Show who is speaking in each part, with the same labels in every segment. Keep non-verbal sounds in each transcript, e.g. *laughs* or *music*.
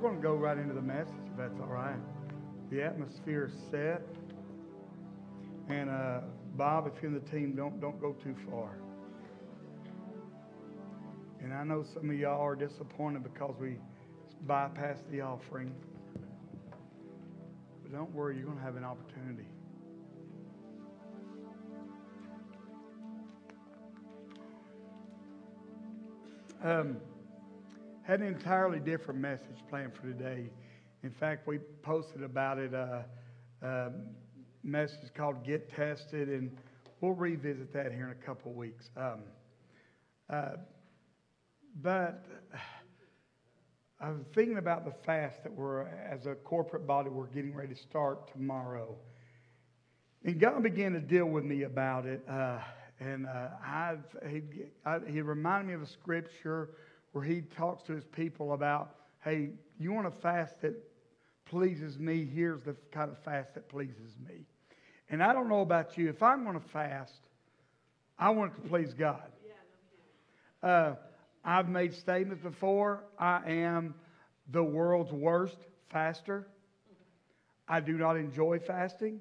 Speaker 1: We're going to go right into the message, if that's all right. The atmosphere is set. And uh, Bob, if you're in the team, don't don't go too far. And I know some of y'all are disappointed because we bypassed the offering. But don't worry, you're going to have an opportunity. Um, had an entirely different message planned for today. In fact, we posted about it a uh, uh, message called "Get Tested," and we'll revisit that here in a couple weeks. Um, uh, but I'm thinking about the fast that we're, as a corporate body, we're getting ready to start tomorrow. And God began to deal with me about it. Uh, and uh, I, he, I, he reminded me of a scripture where he talks to his people about, hey, you want a fast that pleases me? Here's the kind of fast that pleases me. And I don't know about you. If I'm going to fast, I want it to please God. Uh, I've made statements before. I am the world's worst faster. I do not enjoy fasting.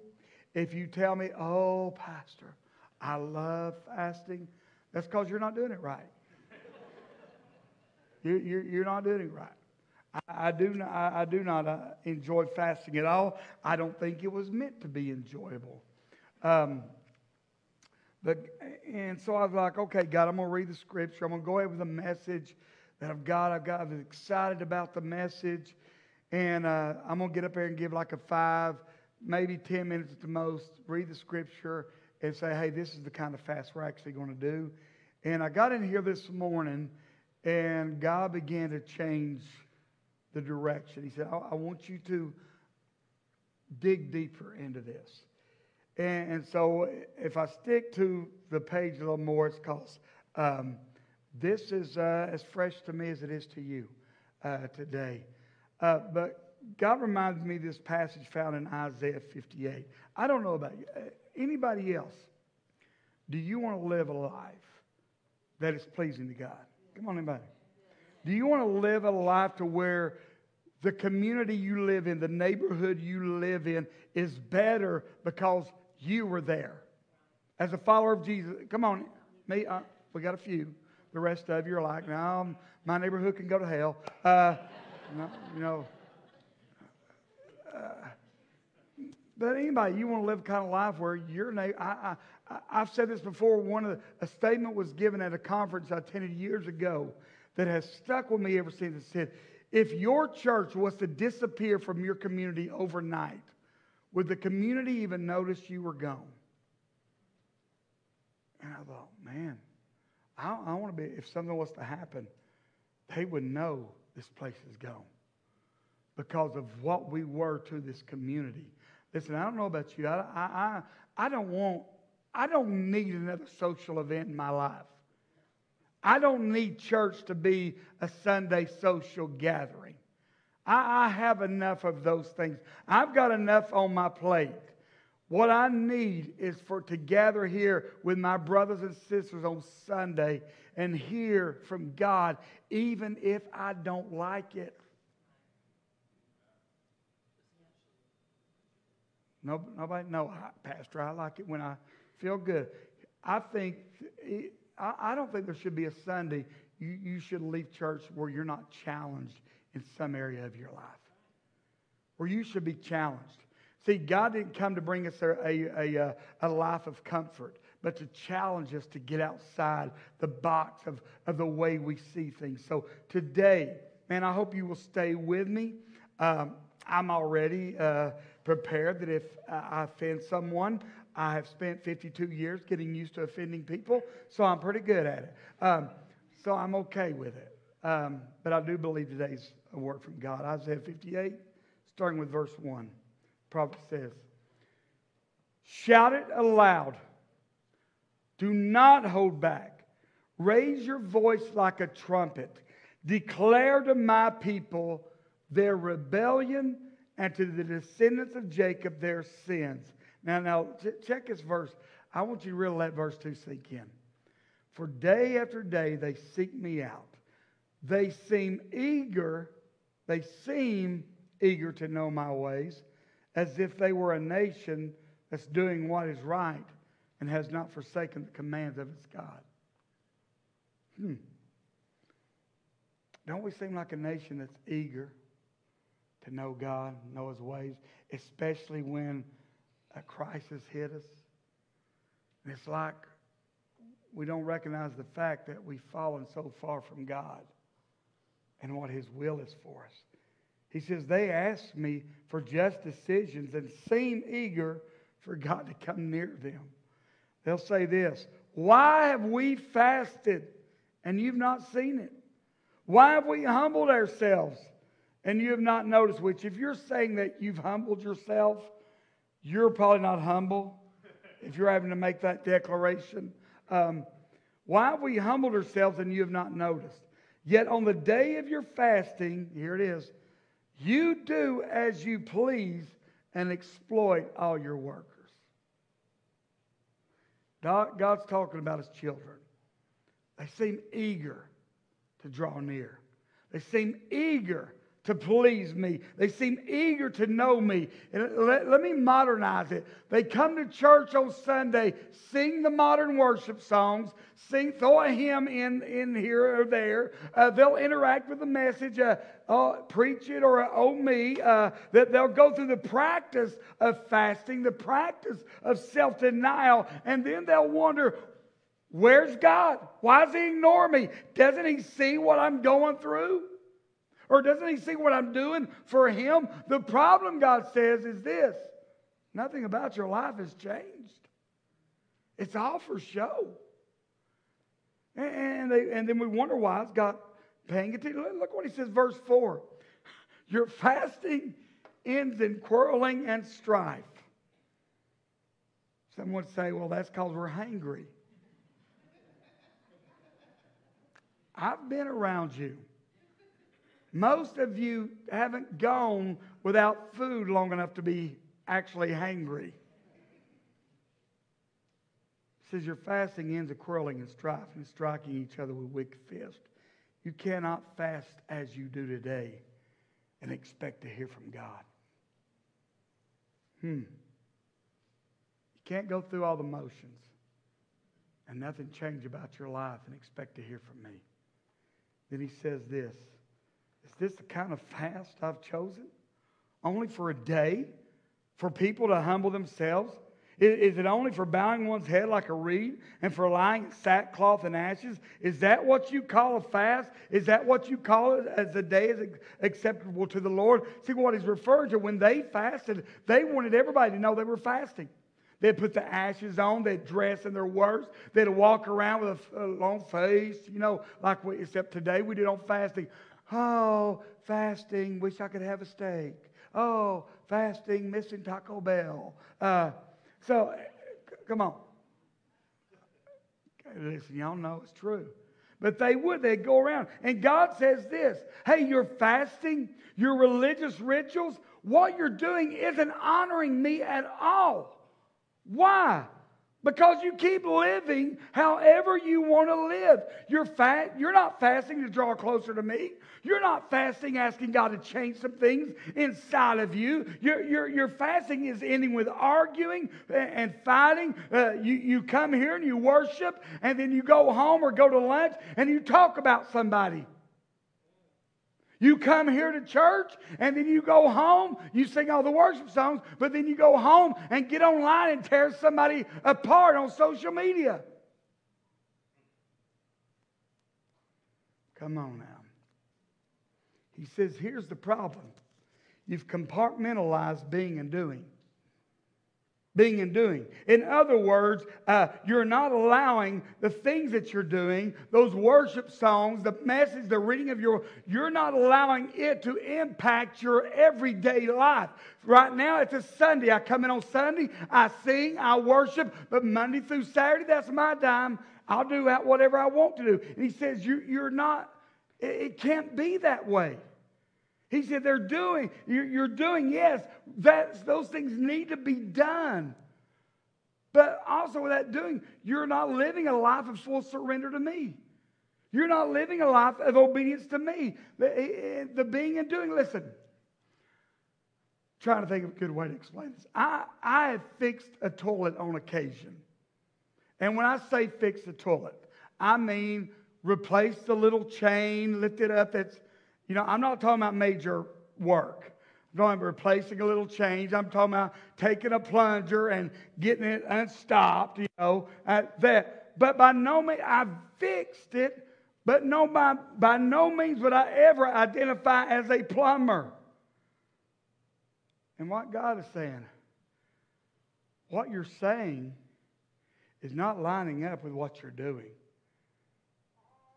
Speaker 1: If you tell me, oh, Pastor, I love fasting, that's because you're not doing it right. You're, you're, not doing it right. I, I do not, I, I do not uh, enjoy fasting at all. I don't think it was meant to be enjoyable. Um, but, and so I was like, okay, God, I'm going to read the scripture. I'm going to go ahead with the message that I've got. I've got, I'm excited about the message. And uh, I'm going to get up there and give like a five, maybe 10 minutes at the most, read the scripture, and say, hey, this is the kind of fast we're actually going to do. And I got in here this morning, and God began to change the direction. He said, I, I want you to dig deeper into this. And, and, so if I stick to the page a little more, it's because um, this is uh, as fresh to me as it is to you uh, today. Uh, but God reminds me this passage found in Isaiah 58. I don't know about you. Uh, anybody else? Do you want to live a life that is pleasing to God? Come on, anybody. Do you want to live a life to where the community you live in, the neighborhood you live in, is better because you were there. As a follower of Jesus, come on, me, uh, we got a few. The rest of you are like, no, my neighborhood can go to hell. Uh, no, you know. Uh, but anybody, you want to live kind of life where your neighbor, I, I, I've said this before. One of the, a statement was given at a conference I attended years ago that has stuck with me ever since. It said, if your church was to disappear from your community overnight, would the community even notice you were gone? And I thought, man, I, I want to be, if something was to happen, they would know this place is gone because of what we were to this community. Listen, I don't know about you. I, I, I don't want, I don't need another social event in my life. I don't need church to be a Sunday social gathering. I, I have enough of those things. I've got enough on my plate. What I need is for to gather here with my brothers and sisters on Sunday and hear from God, even if I don't like it. No, nobody, no, Pastor, I like it when I feel good. I think, I don't think there should be a Sunday you, you should leave church where you're not challenged in some area of your life where you should be challenged. See, God didn't come to bring us a, a, a, life of comfort, but to challenge us to get outside the box of, of the way we see things. So today, man, I hope you will stay with me. Um, I'm already uh, prepared that if I offend someone, I have spent 52 years getting used to offending people, so I'm pretty good at it. Um, so I'm okay with it. Um, but I do believe today's a word from God. Isaiah 58, starting with verse 1. Prophet says, Shout it aloud. Do not hold back. Raise your voice like a trumpet. Declare to my people their rebellion and to the descendants of Jacob their sins. Now, now, check this verse. I want you to really let verse 2 sink in. For day after day they seek me out. They seem eager they seem eager to know my ways, as if they were a nation that's doing what is right and has not forsaken the commands of its God. Hmm. Don't we seem like a nation that's eager to know God, know His ways, especially when a crisis hit us? And it's like we don't recognize the fact that we've fallen so far from God and what His will is for us. He says, They ask me for just decisions and seem eager for God to come near them. They'll say this Why have we fasted and you've not seen it? Why have we humbled ourselves and you have not noticed? Which, if you're saying that you've humbled yourself, you're probably not humble if you're having to make that declaration. Um, why have we humbled ourselves and you have not noticed? Yet on the day of your fasting, here it is, you do as you please and exploit all your workers. God, God's talking about his children. They seem eager to draw near. They seem eager to please me. They seem eager to know me. And let, let, me modernize it. They come to church on Sunday, sing the modern worship songs, sing, throw a hymn in, in here or there. Uh, they'll interact with the message, uh, uh, preach it or uh, oh me. Uh, that they'll go through the practice of fasting, the practice of self denial, and then they'll wonder, Where's God? Why does He ignore me? Doesn't He see what I'm going through? Or doesn't he see what I'm doing for him? The problem, God says, is this nothing about your life has changed. It's all for show. And, they, and then we wonder why is God paying attention. Look what he says, verse 4. Your fasting ends in quarreling and strife. Some would say, well, that's because we're hangry. I've been around you. Most of you haven't gone without food long enough to be actually hangry. It says your fasting ends in quarreling and strife and striking each other with wicked fists. You cannot fast as you do today and expect to hear from God. Hmm. You can't go through all the motions and nothing change about your life and expect to hear from me. Then he says this is this the kind of fast I've chosen? Only for a day? For people to humble themselves? Is, it only for bowing one's head like a reed and for lying in sackcloth and ashes? Is that what you call a fast? Is that what you call it as a day is acceptable to the Lord? See what he's referred to when they fasted, they wanted everybody to know they were fasting. They'd put the ashes on. They'd dress in their worst. They'd walk around with a, long face, you know, like we, except today we did on fasting. Oh, fasting, wish I could have a steak. Oh, fasting, missing Taco Bell. Uh, so, come on. Listen, y'all know it's true. But they would, they'd go around. And God says this hey, you're fasting, your religious rituals, what you're doing isn't honoring me at all. Why? Because you keep living however you want to live. You're fat. You're not fasting to draw closer to me. You're not fasting asking God to change some things inside of you. Your, your, your fasting is ending with arguing and fighting. Uh, you, you come here and you worship, and then you go home or go to lunch and you talk about somebody. You come here to church and then you go home, you sing all the worship songs, but then you go home and get online and tear somebody apart on social media. Come on now. He says, here's the problem you've compartmentalized being and doing being and doing. In other words, uh, you're not allowing the things that you're doing, those worship songs, the message, the reading of your, you're not allowing it to impact your everyday life. Right now, it's a Sunday. I come in on Sunday, I sing, I worship, but Monday through Saturday, that's my time. I'll do whatever I want to do. And he says, you, You're not, it, it can't be that way. He said, They're doing, you're, you're doing, yes, that's, those things need to be done. But also, with that doing, you're not living a life of full surrender to me. You're not living a life of obedience to me. The, eh, eh, the being and doing. Listen, trying to think of a good way to explain this. I, I have fixed a toilet on occasion. And when I say fix the toilet, I mean replace the little chain, lift it up. It's, you know, I'm not talking about major work. I'm talking about replacing a little change. I'm talking about taking a plunger and getting it unstopped, you know, at that. But by no means, I've fixed it, but no, by, by no means would I ever identify as a plumber. And what God is saying, what you're saying is not lining up with what you're doing.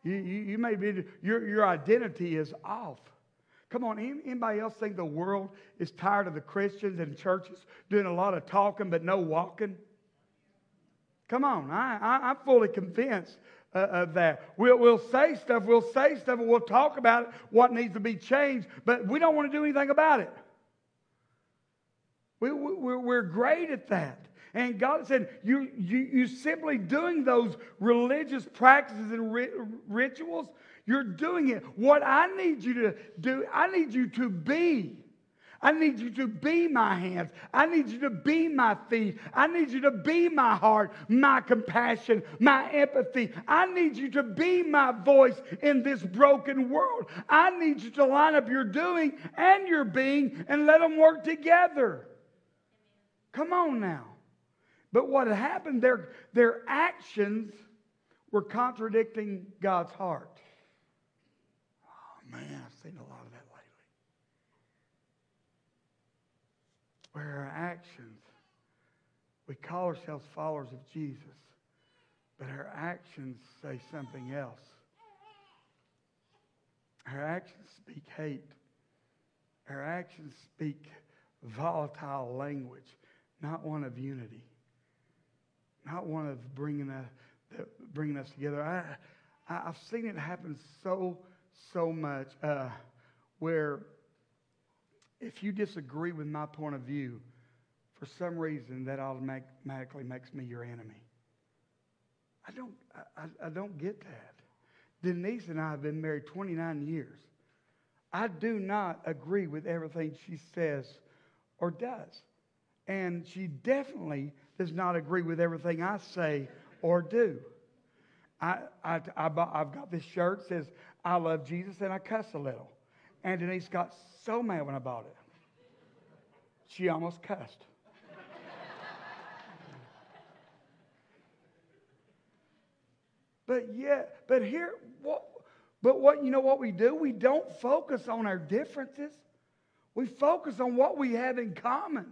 Speaker 1: You, you, you may be, your, your identity is off. Come on, anybody else think the world is tired of the Christians and churches doing a lot of talking but no walking? Come on, I, I, am fully convinced uh, of that. We'll, we'll say stuff, we'll say stuff, and we'll talk about it, what needs to be changed, but we don't want to do anything about it. We, we, we're great at that. And God said, you, you, you simply doing those religious practices and ri- rituals, you're doing it. What I need you to do, I need you to be. I need you to be my hands. I need you to be my feet. I need you to be my heart, my compassion, my empathy. I need you to be my voice in this broken world. I need you to line up your doing and your being and let them work together. Come on now. But what had happened, their, their actions were contradicting God's heart. Oh, man, I've seen a lot of that lately. Where our actions, we call ourselves followers of Jesus, but our actions say something else. Our actions speak hate. Our actions speak volatile language, not one of unity not one of bringing, a, bringing us together. I, I, have seen it happen so, so much uh, where if you disagree with my point of view, for some reason that automatically makes me your enemy. I don't, I, I don't get that. Denise and I have been married 29 years. I do not agree with everything she says or does. And she definitely does not agree with everything I say or do. I, I, I, have got this shirt that says, I love Jesus and I cuss a little. And Denise got so mad when I bought it. She almost cussed. *laughs* but yeah, but here, what, but what, you know what we do? We don't focus on our differences. We focus on what we have in common.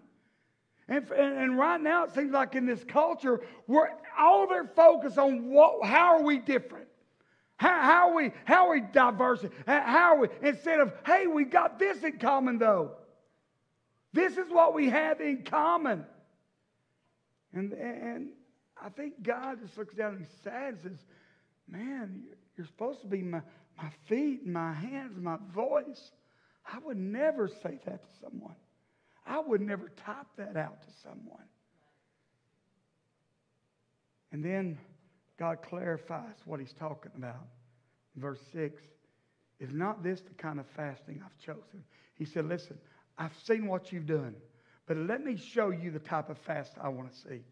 Speaker 1: And, and, right now, it seems like in this culture, we're all their focus on what, how are we different? How, how, are we, how are we diverse? How are we? Instead of, hey, we got this in common, though. This is what we have in common. And, and I think God just looks down and he's sad and says, man, you're supposed to be my, my feet my hands and my voice. I would never say that to someone. I would never type that out to someone. And then God clarifies what he's talking about. Verse 6 Is not this the kind of fasting I've chosen? He said, Listen, I've seen what you've done, but let me show you the type of fast I want to see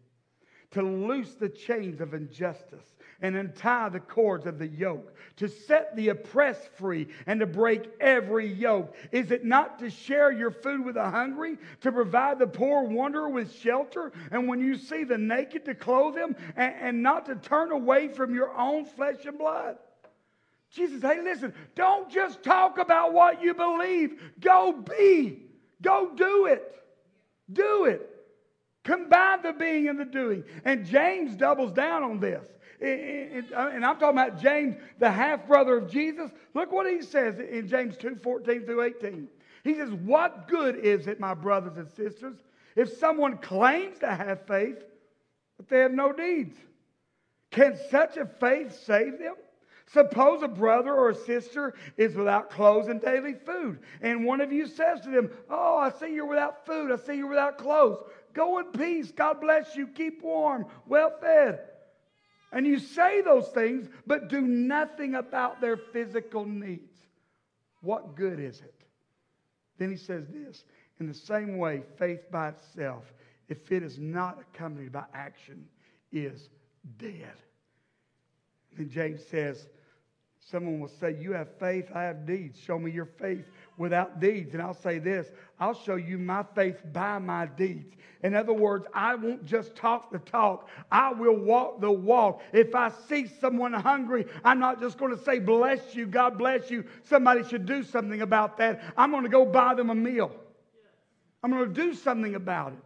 Speaker 1: to loose the chains of injustice and untie the cords of the yoke, to set the oppressed free and to break every yoke? Is it not to share your food with the hungry, to provide the poor wanderer with shelter, and when you see the naked, to clothe them, and, and not to turn away from your own flesh and blood? Jesus, hey, listen, don't just talk about what you believe. Go be. Go do it. Do it. Combine the being and the doing. And James doubles down on this. Uh, and I'm talking about James, the half brother of Jesus. Look what he says in James 2 14 through 18. He says, What good is it, my brothers and sisters, if someone claims to have faith, but they have no deeds? Can such a faith save them? Suppose a brother or a sister is without clothes and daily food, and one of you says to them, Oh, I see you're without food, I see you're without clothes. Go in peace. God bless you. Keep warm, well fed. And you say those things, but do nothing about their physical needs. What good is it? Then he says this In the same way, faith by itself, if it is not accompanied by action, is dead. Then James says, Someone will say, You have faith, I have deeds. Show me your faith without deeds. And I'll say this I'll show you my faith by my deeds. In other words, I won't just talk the talk, I will walk the walk. If I see someone hungry, I'm not just going to say, Bless you, God bless you. Somebody should do something about that. I'm going to go buy them a meal. I'm going to do something about it.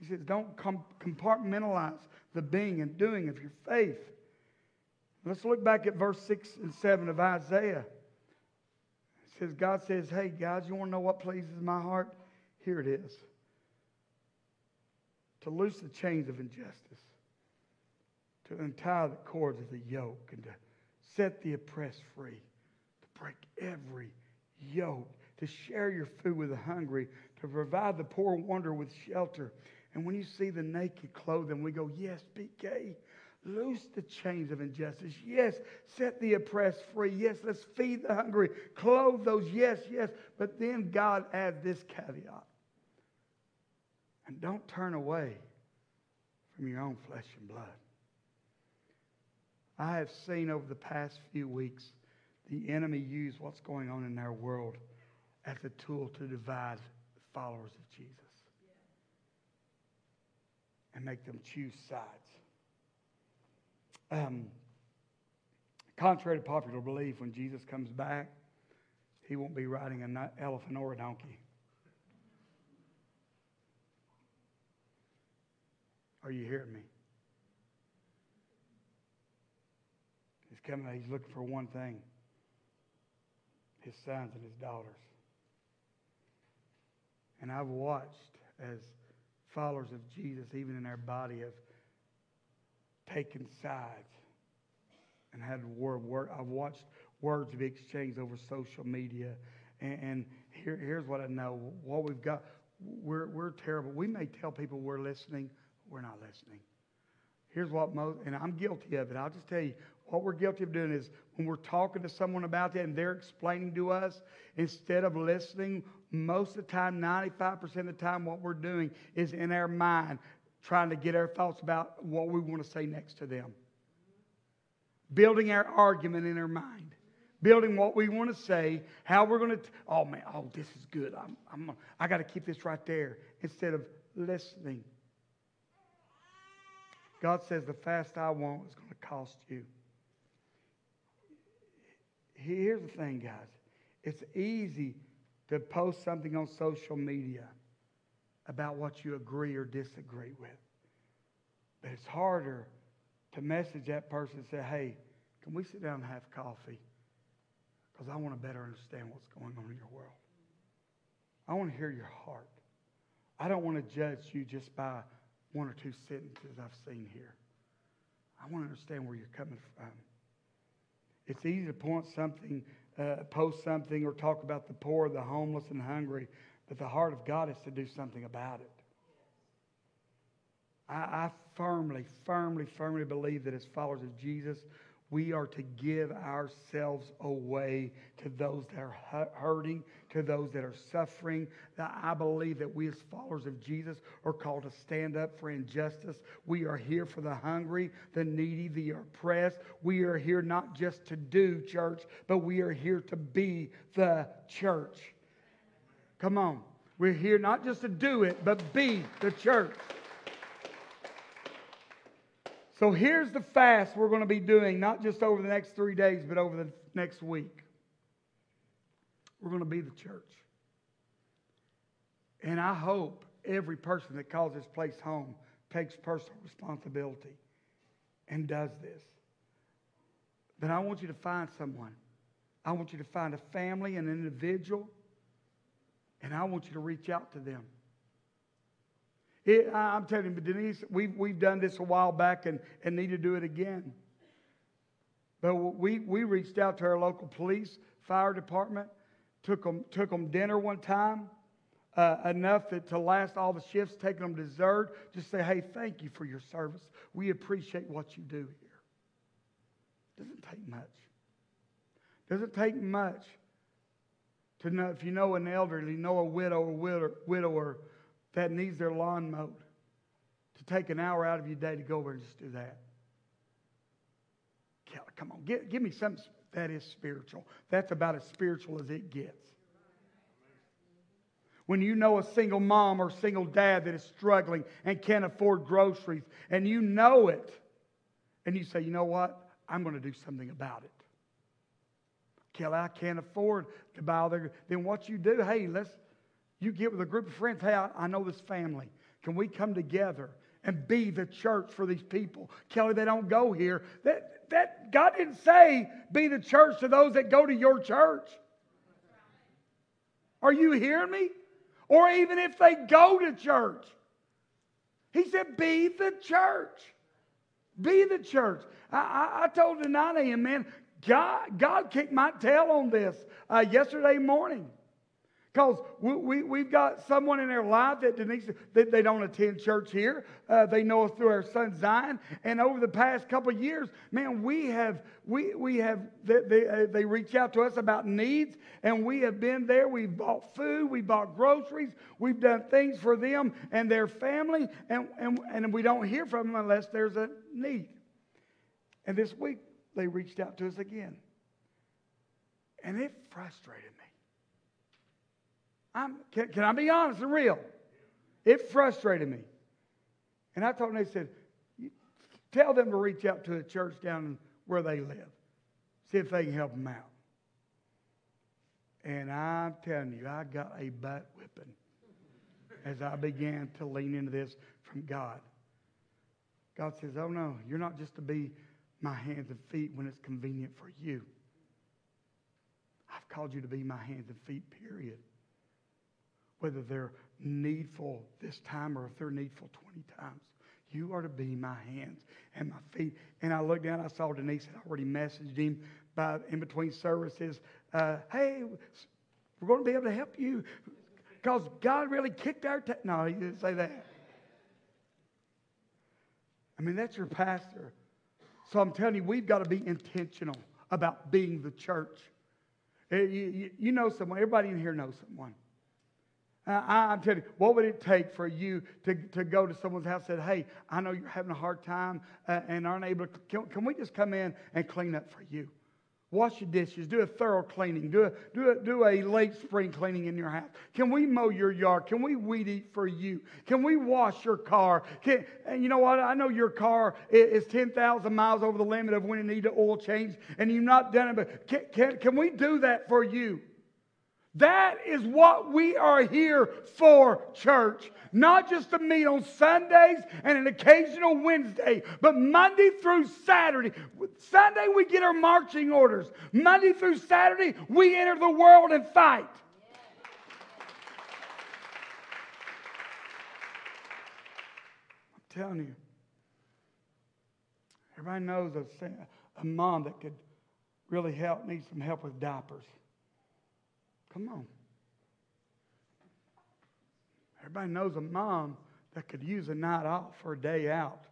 Speaker 1: He says, Don't compartmentalize the being and doing of your faith. Let's look back at verse 6 and 7 of Isaiah. Says, God says, Hey, guys, you want to know what pleases my heart? Here it is. To loose the chains of injustice, to untie the cords of the yoke, and to set the oppressed free, to break every yoke, to share your food with the hungry, to provide the poor wanderer with shelter. And when you see the naked clothing, we go, Yes, PK. Loose the chains of injustice. Yes, set the oppressed free. Yes, let's feed the hungry. Clothe those. Yes, yes. But then God adds this caveat. And don't turn away from your own flesh and blood. I have seen over the past few weeks the enemy use what's going on in our world as a tool to divide followers of Jesus and make them choose sides. Um, contrary to popular belief, when Jesus comes back, he won't be riding an elephant or a donkey. Are you hearing me? He's coming, he's looking for one thing his sons and his daughters. And I've watched as followers of Jesus, even in our body, have taken sides and had word, word. I've watched words be exchanged over social media. And, and here, here's what I know. What we've got, we're, we're terrible. We may tell people we're listening, we're not listening. Here's what most, and I'm guilty of it. I'll just tell you, what we're guilty of doing is when we're talking to someone about that and they're explaining to us, instead of listening, most of the time, 95% of the time, what we're doing is in our mind trying to get our thoughts about what we want to say next to them. Building our argument in our mind. Building what we want to say, how we're going to, oh man, oh, this is good. I'm, I'm, I got to keep this right there instead of listening. God says the fast I want is going to cost you. Here's the thing, guys. It's easy to post something on social media about what you agree or disagree with. But it's harder to message that person and say, hey, can we sit down and have coffee? Because I want to better understand what's going on in your world. I want to hear your heart. I don't want to judge you just by one or two sentences I've seen here. I want to understand where you're coming from. It's easy to point something, uh, post something, or talk about the poor, the homeless, and hungry. But the heart of God is to do something about it. I, I firmly, firmly, firmly believe that as followers of Jesus, we are to give ourselves away to those that are hurting, to those that are suffering. I believe that we as followers of Jesus are called to stand up for injustice. We are here for the hungry, the needy, the oppressed. We are here not just to do church, but we are here to be the church. Come on. We're here not just to do it, but be the church. So here's the fast we're going to be doing, not just over the next three days, but over the next week. We're going to be the church. And I hope every person that calls this place home takes personal responsibility and does this. But I want you to find someone. I want you to find a family, an individual and I want you to reach out to them. It, I'm telling you, Denise, we've, we've done this a while back and, and need to do it again. But we, we reached out to our local police, fire department, took them, took them dinner one time. uh, enough that to last all the shifts, taking them dessert, just say, hey, thank you for your service. We appreciate what you do here. Doesn't take much. Doesn't take much to know if you know an elderly, know a widow or widower, that needs their lawn mowed, to take an hour out of your day to go over and just do that. Come on, give, give me something that is spiritual. That's about as spiritual as it gets. When you know a single mom or single dad that is struggling and can't afford groceries, and you know it, and you say, you know what? I'm going to do something about it. Kelly, I can't afford to buy all their. Then what you do, hey, let's, you get with a group of friends, hey, I, I know this family. Can we come together and be the church for these people? Kelly, they don't go here. That, that God didn't say be the church to those that go to your church. Are you hearing me? Or even if they go to church. He said, be the church. Be the church. I, I, I told the 9 a.m. man, God, God kicked my tail on this uh, yesterday morning. Because we, we, we've got someone in their life that Denise, they, they don't attend church here. Uh, they know us through our son Zion. And over the past couple years, man, we have, we, we have they, they, uh, they reach out to us about needs. And we have been there. We've bought food. We bought groceries. We've done things for them and their family. And, and, and we don't hear from them unless there's a need. And this week, they reached out to us again. And it frustrated me. I'm, can, can I be honest and real? It frustrated me. And I told them, they said, tell them to reach out to a church down where they live. See if they can help them out. And I'm telling you, I got a butt whipping as I began to lean into this from God. God says, Oh no, you're not just to be my hands and feet when it's convenient for you. I've called you to be my hands and feet, period whether they're needful this time or if they're needful 20 times. You are to be my hands and my feet. And I looked down, I saw Denise had already messaged him by in between services. Uh, hey, we're going to be able to help you because God really kicked our. Te-. No, he didn't say that. I mean, that's your pastor. So I'm telling you, we've got to be intentional about being the church. You, you, you know someone, everybody in here knows someone. I, am telling you, what would it take for you to, to go to someone's house and say, hey, I know you're having a hard time uh, and aren't able to, can, can we just come in and clean up for you? Wash your dishes, do a thorough cleaning, do a, do, a, do a late spring cleaning in your house. Can we mow your yard? Can we weed eat for you? Can we wash your car? Can, and you know what? I know your car is 10,000 miles over the limit of when it needs an oil change and you've not done it, but can, can, can we do that for you? That is what we are here for, church. Not just to meet on Sundays and an occasional Wednesday, but Monday through Saturday. Sunday, we get our marching orders. Monday through Saturday, we enter the world and fight. I'm telling you. Everybody knows a, a mom that could really help, need some help with diapers. Come on. Everybody knows a mom that could use a night off for a day out,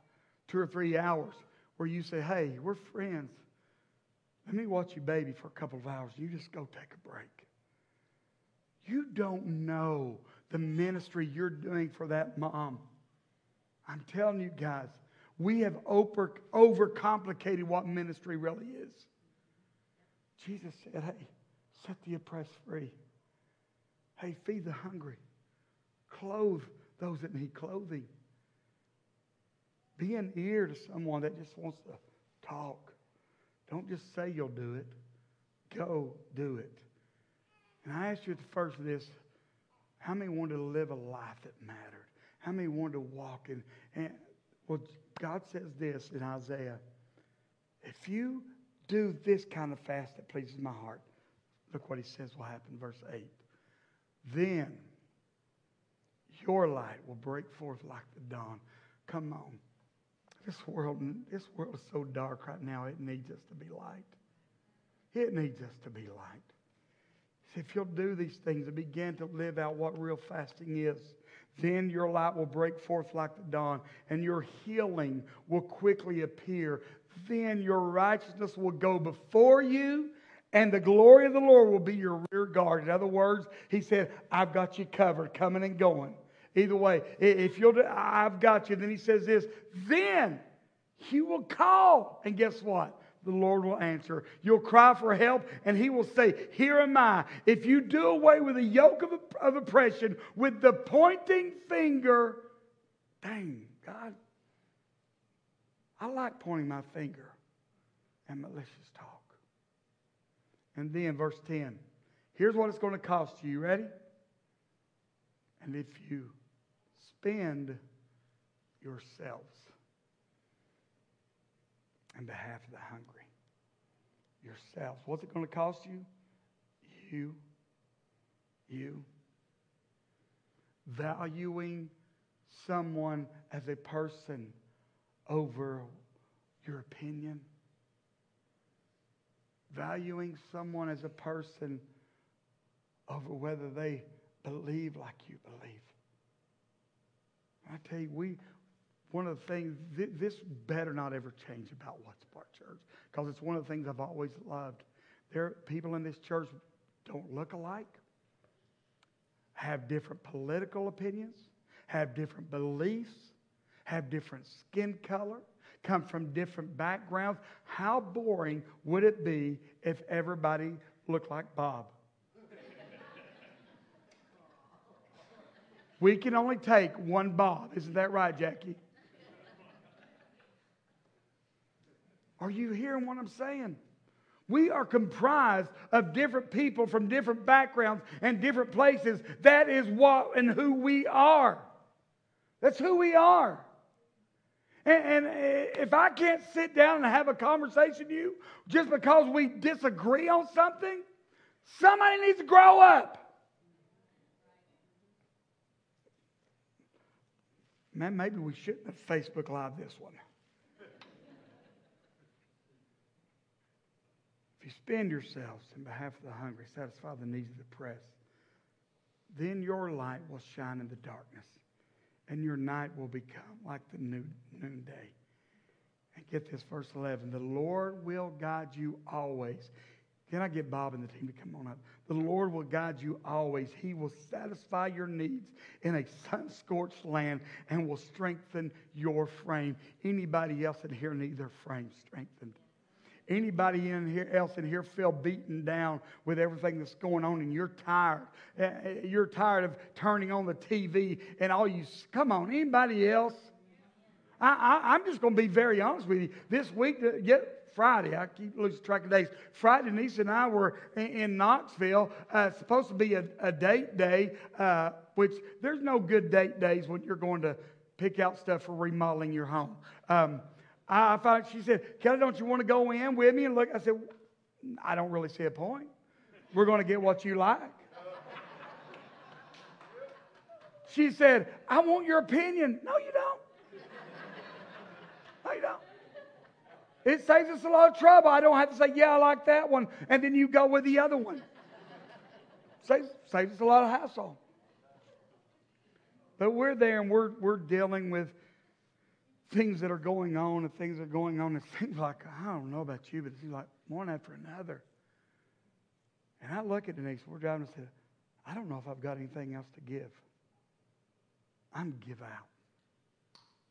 Speaker 1: two or three hours, where you say, hey, we're friends. Let me watch you baby for a couple of hours. You just go take a break. You don't know the ministry you're doing for that mom. I'm telling you guys, we have over, overcomplicated what ministry really is. Jesus said, hey, Set the oppressed free. Hey, feed the hungry. Clothe those that need clothing. Be an ear to someone that just wants to talk. Don't just say you'll do it. Go do it. And I asked you at the first of this, how many wanted to live a life that mattered? How many wanted to walk in? And well, God says this in Isaiah: If you do this kind of fast that pleases my heart, Look what he says will happen, verse 8. Then your light will break forth like the dawn. Come on. This world, this world is so dark right now, it needs us to be light. It needs us to be light. if you'll do these things and begin to live out what real fasting is, then your light will break forth like the dawn, and your healing will quickly appear. Then your righteousness will go before you, and the glory of the Lord will be your rear guard. In other words, he said, I've got you covered, coming and going. Either way, if you'll, I've got you. Then he says this, then you will call. And guess what? The Lord will answer. You'll cry for help, and He will say, Here am I. If you do away with the yoke of, of oppression, with the pointing finger, dang, God, I like pointing my finger and malicious talk. And then, verse 10 here's what it's going to cost you. You ready? And if you spend yourselves in behalf of the hungry, yourselves, what's it going to cost you? You, you, valuing someone as a person over your opinion valuing someone as a person over whether they believe like you believe. I tell you, we one of the things this better not ever change about Watts Bar Church because it's one of the things I've always loved. There, are people in this church don't look alike, have different political opinions, have different beliefs, have different skin color, come from different backgrounds. How boring would it be if everybody looked like Bob? we can only take one Bob. Isn't that right, Jackie? Are you hearing what I'm saying? We are comprised of different people from different backgrounds and different places. That is what and who we are. That's who we are. And, and, eh, if I can't sit down and have a conversation with you just because we disagree on something, somebody needs to grow up. Man, maybe we shouldn't have Facebook Live this one. If you spend yourselves in behalf of the hungry, satisfy the needs of the oppressed, then your light will shine in the darkness and your night will become like the noon, noonday. And get this, verse 11. The Lord will guide you always. Can I get Bob and the team to come on up? The Lord will guide you always. He will satisfy your needs in a sun scorched land and will strengthen your frame. Anybody else in here need their frame strengthened? Anybody in here else in here feel beaten down with everything that's going on and you're tired? Uh, uh, you're tired of turning on the TV and all you, come on, anybody else? I, am just going to be very honest with you. This week, get Friday, I keep losing track of days. Friday, Denise and I were in, in Knoxville. Uh, supposed to be a, a date day, uh, which there's no good date days when you're going to pick out stuff for remodeling your home. Um, I found, she said, Kelly, don't you want to go in with me and look? I said, I don't really see a point. We're going to get what you like. She said, I want your opinion. No, you don't. No, you don't. It saves us a lot of trouble. I don't have to say, yeah, I like that one, and then you go with the other one. Saves, saves us a lot of hassle. But we're there and we're, we're dealing with things that are going on and things that are going on. It seems *laughs* like, I don't know about you, but it seems like one after another. And I look at Denise, we're driving and said, I don't know if I've got anything else to give. I'm give out.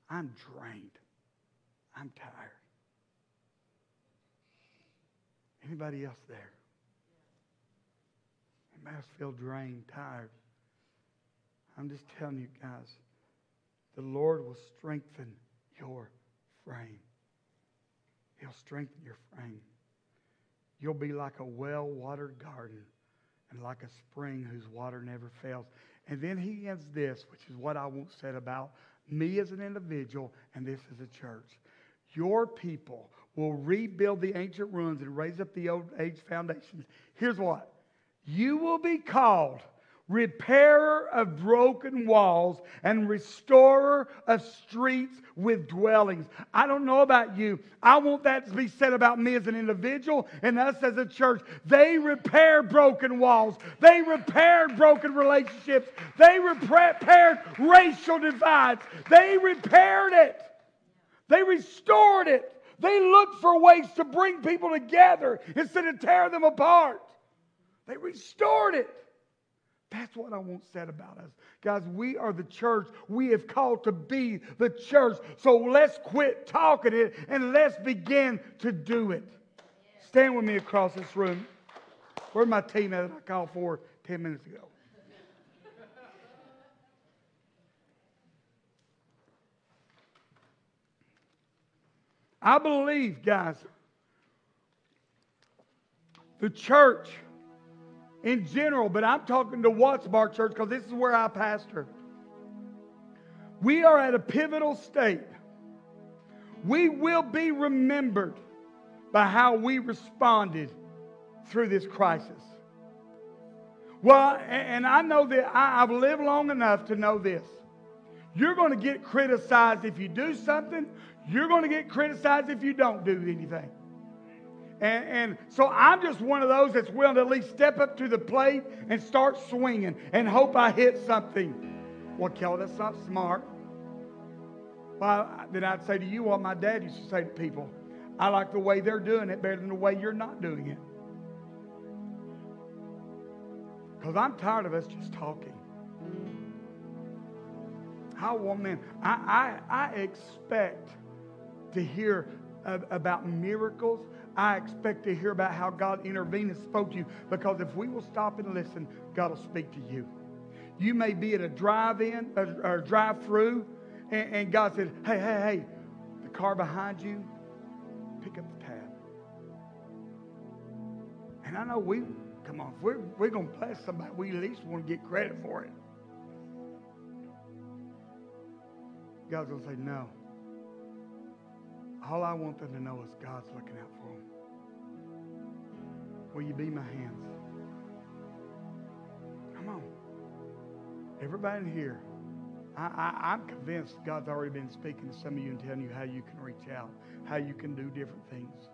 Speaker 1: I'm drained. I'm tired. Anybody else there? Anybody else feel drained, tired? I'm just telling you guys, the Lord will strengthen your frame. He'll strengthen your frame. You'll be like a well watered garden and like a spring whose water never fails. And then he ends this, which is what I won't say about me as an individual and this as a church. Your people will rebuild the ancient ruins and raise up the old age foundations. Here's what you will be called repairer of broken walls, and restorer of streets with dwellings. I don't know about you. I want that to be said about me as an individual and us as a church. They repair broken walls, they repaired broken relationships, they repaired racial divides, they repaired it, they restored it. They looked for ways to bring people together instead of tear them apart. They restored it. That's what I want said about us. Guys, we are the church. We have called to be the church. So let's quit talking it and let's begin to do it. Stand with me across this room. Where's my team that I called for 10 minutes ago? I believe, guys, the church in general, but I'm talking to Watts Bar Church because this is where I pastor. We are at a pivotal state. We will be remembered by how we responded through this crisis. Well, and I know that I've lived long enough to know this. You're going to get criticized if you do something, you're going to get criticized if you don't do anything. And, and, so I'm just one of those that's willing to at least step up to the plate and start swinging and hope I hit something. Well, Kelly, that's not smart. Well, then I'd say to you what my dad used to say to people I like the way they're doing it better than the way you're not doing it. Because I'm tired of us just talking. How want man, I, I, I expect to hear about miracles. I expect to hear about how God intervened and spoke to you because if we will stop and listen, God will speak to you. You may be at a drive-in or, drive-through, and, and God said, "Hey, hey, hey, the car behind you, pick up the tab." And I know we come on, if we're, we're going to bless somebody, we at least want to get credit for it. God's going to say, "No." All I want them to know is God's looking out for them. Will you be my hands? Come on. Everybody in here, I, am convinced God's already been speaking to some of you and telling you how you can reach out, how you can do different things.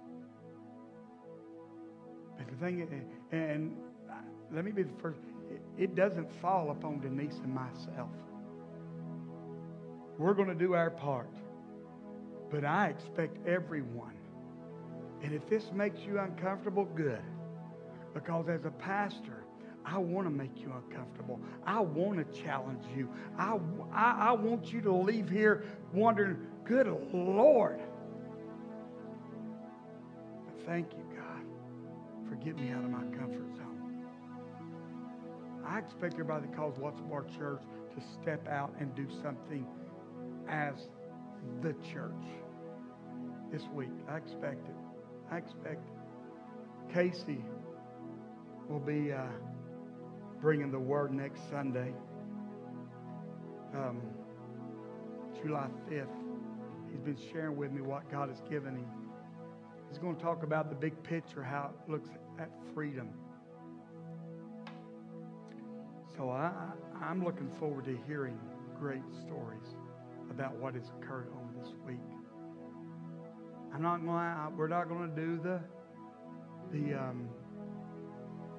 Speaker 1: But the thing, and let me be the first, it doesn't fall upon Denise and myself. We're going to do our part. But I expect everyone. And if this makes you uncomfortable, good. Because as a pastor, I want to make you uncomfortable. I want to challenge you. I, I, I want you to leave here wondering, good Lord. But thank you, God, for getting me out of my comfort zone. I expect everybody that calls Watts Bar Church to step out and do something as the church this week. I expect it. I expect it. Casey will be uh, bringing the word next Sunday, um, July 5th. He's been sharing with me what God has given him. He's going to talk about the big picture, how it looks at freedom. So I, I'm looking forward to hearing great stories about what has occurred on this week. I'm not going. We're not going to do the the um,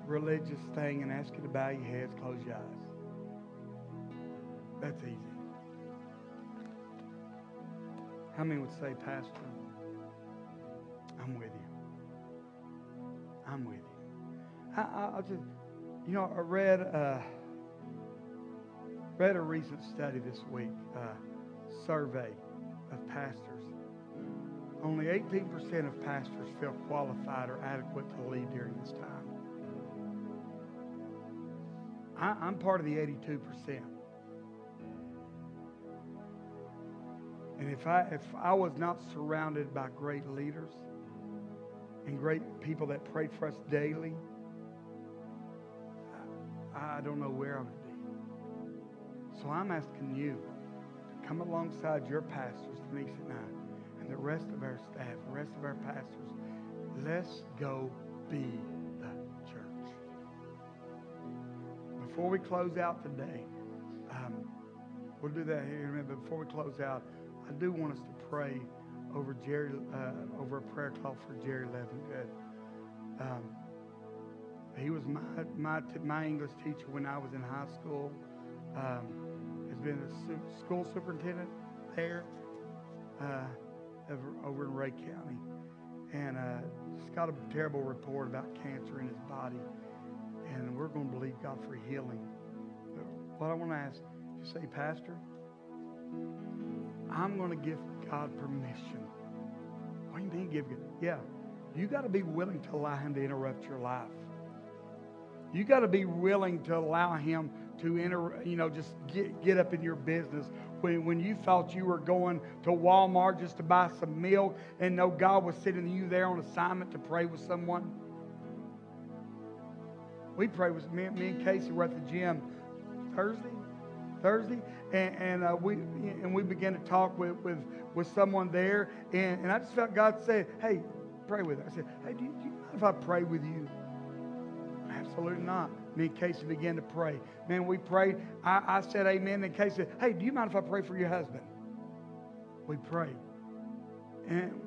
Speaker 1: religious thing and ask you to bow your heads, close your eyes. That's easy. How many would say, Pastor, I'm with you. I'm with you. I, will just, you know, I read uh, read a recent study this week, uh, survey of pastors. Only 18% of pastors feel qualified or adequate to lead during this time. I, am part of the 82%. And if I, if I was not surrounded by great leaders and great people that prayed for us daily, I, I don't know where I would be. So I'm asking you to come alongside your pastors, Denise and I and the rest of our staff, the rest of our pastors, let's go be the church. before we close out today, um, we'll do that here in a minute. But before we close out, I do want us to pray over Jerry, uh, over a prayer call for Jerry Levengood. Um, he was my, my, my English teacher when I was in high school. Um, has been a school superintendent there uh, over, in Rhea County. And uh, just got a terrible report about cancer in his body. And we're going to believe God for healing. But what I want to ask, you say, Pastor, I'm going to give God permission. What do you mean give God? Yeah. You got to be willing to allow him to interrupt your life. You got to be willing to allow him to enter, you know, just get, get up in your business when, when you thought you were going to Walmart just to buy some milk and know God was sitting you there on assignment to pray with someone. We prayed with me, me and Casey were at the gym Thursday, Thursday, and, and uh, we and we began to talk with with, with someone there, and, and I just felt God say, "Hey, pray with her." I said, "Hey, do you, do you mind if I pray with you?" Absolutely not. Me and Casey began to pray. Man, we prayed. I, I said amen. And Casey said, Hey, do you mind if I pray for your husband? We prayed. And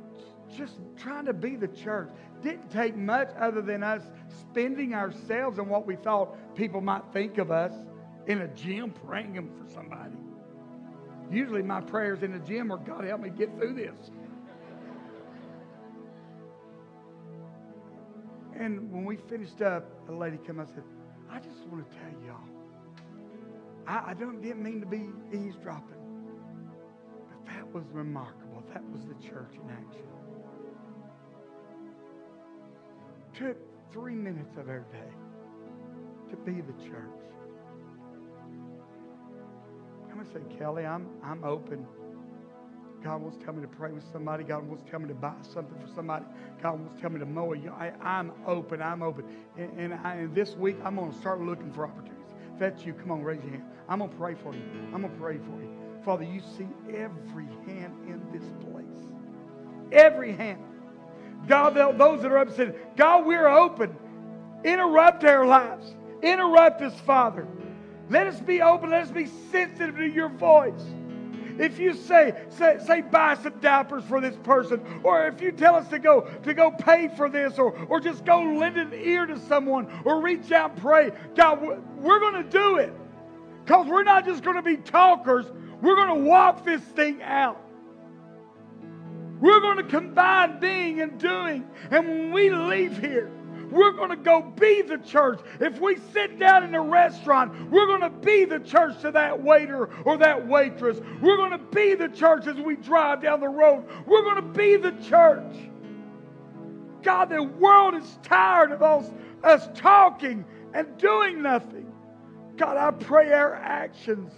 Speaker 1: just trying to be the church. Didn't take much other than us spending ourselves on what we thought people might think of us in a gym praying them for somebody. Usually my prayers in the gym are, God, help me get through this. And when we finished up, a lady came up and said, I just want to tell y'all, I, I don't didn't mean to be eavesdropping, but that was remarkable. That was the church in action. Took three minutes of our day to be the church. I'm going to say, Kelly, I'm, I'm open. God wants to tell me to pray with somebody. God wants to tell me to buy something for somebody. God wants to tell me to mow a I, I'm open. I'm open. And, and, I, and this week, I'm going to start looking for opportunities. If that's you, come on, raise your hand. I'm going to pray for you. I'm going to pray for you. Father, you see every hand in this place. Every hand. God, those that are upset, God, we're open. Interrupt our lives. Interrupt us, Father. Let us be open. Let us be sensitive to your voice. If you say, say, say, buy some diapers for this person, or if you tell us to go to go pay for this, or, or just go lend an ear to someone, or reach out and pray, God, we're going to do it. Because we're not just going to be talkers, we're going to walk this thing out. We're going to combine being and doing. And when we leave here, we're going to go be the church. If we sit down in a restaurant, we're going to be the church to that waiter or that waitress. We're going to be the church as we drive down the road. We're going to be the church. God, the world is tired of us, us talking and doing nothing. God, I pray our actions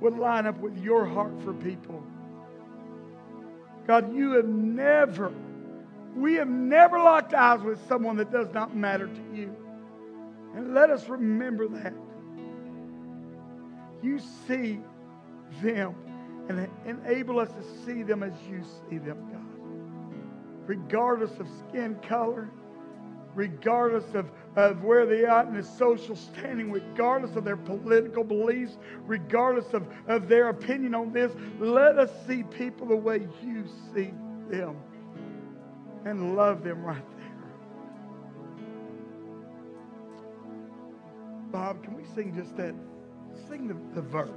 Speaker 1: would line up with your heart for people. God, you have never we have never locked eyes with someone that does not matter to you. And let us remember that. You see them and enable us to see them as you see them, God. Regardless of skin color, regardless of, of where they are in the social standing, regardless of their political beliefs, regardless of, of their opinion on this, let us see people the way you see them and love them right there. Bob, can we sing just that? Sing the, the verse.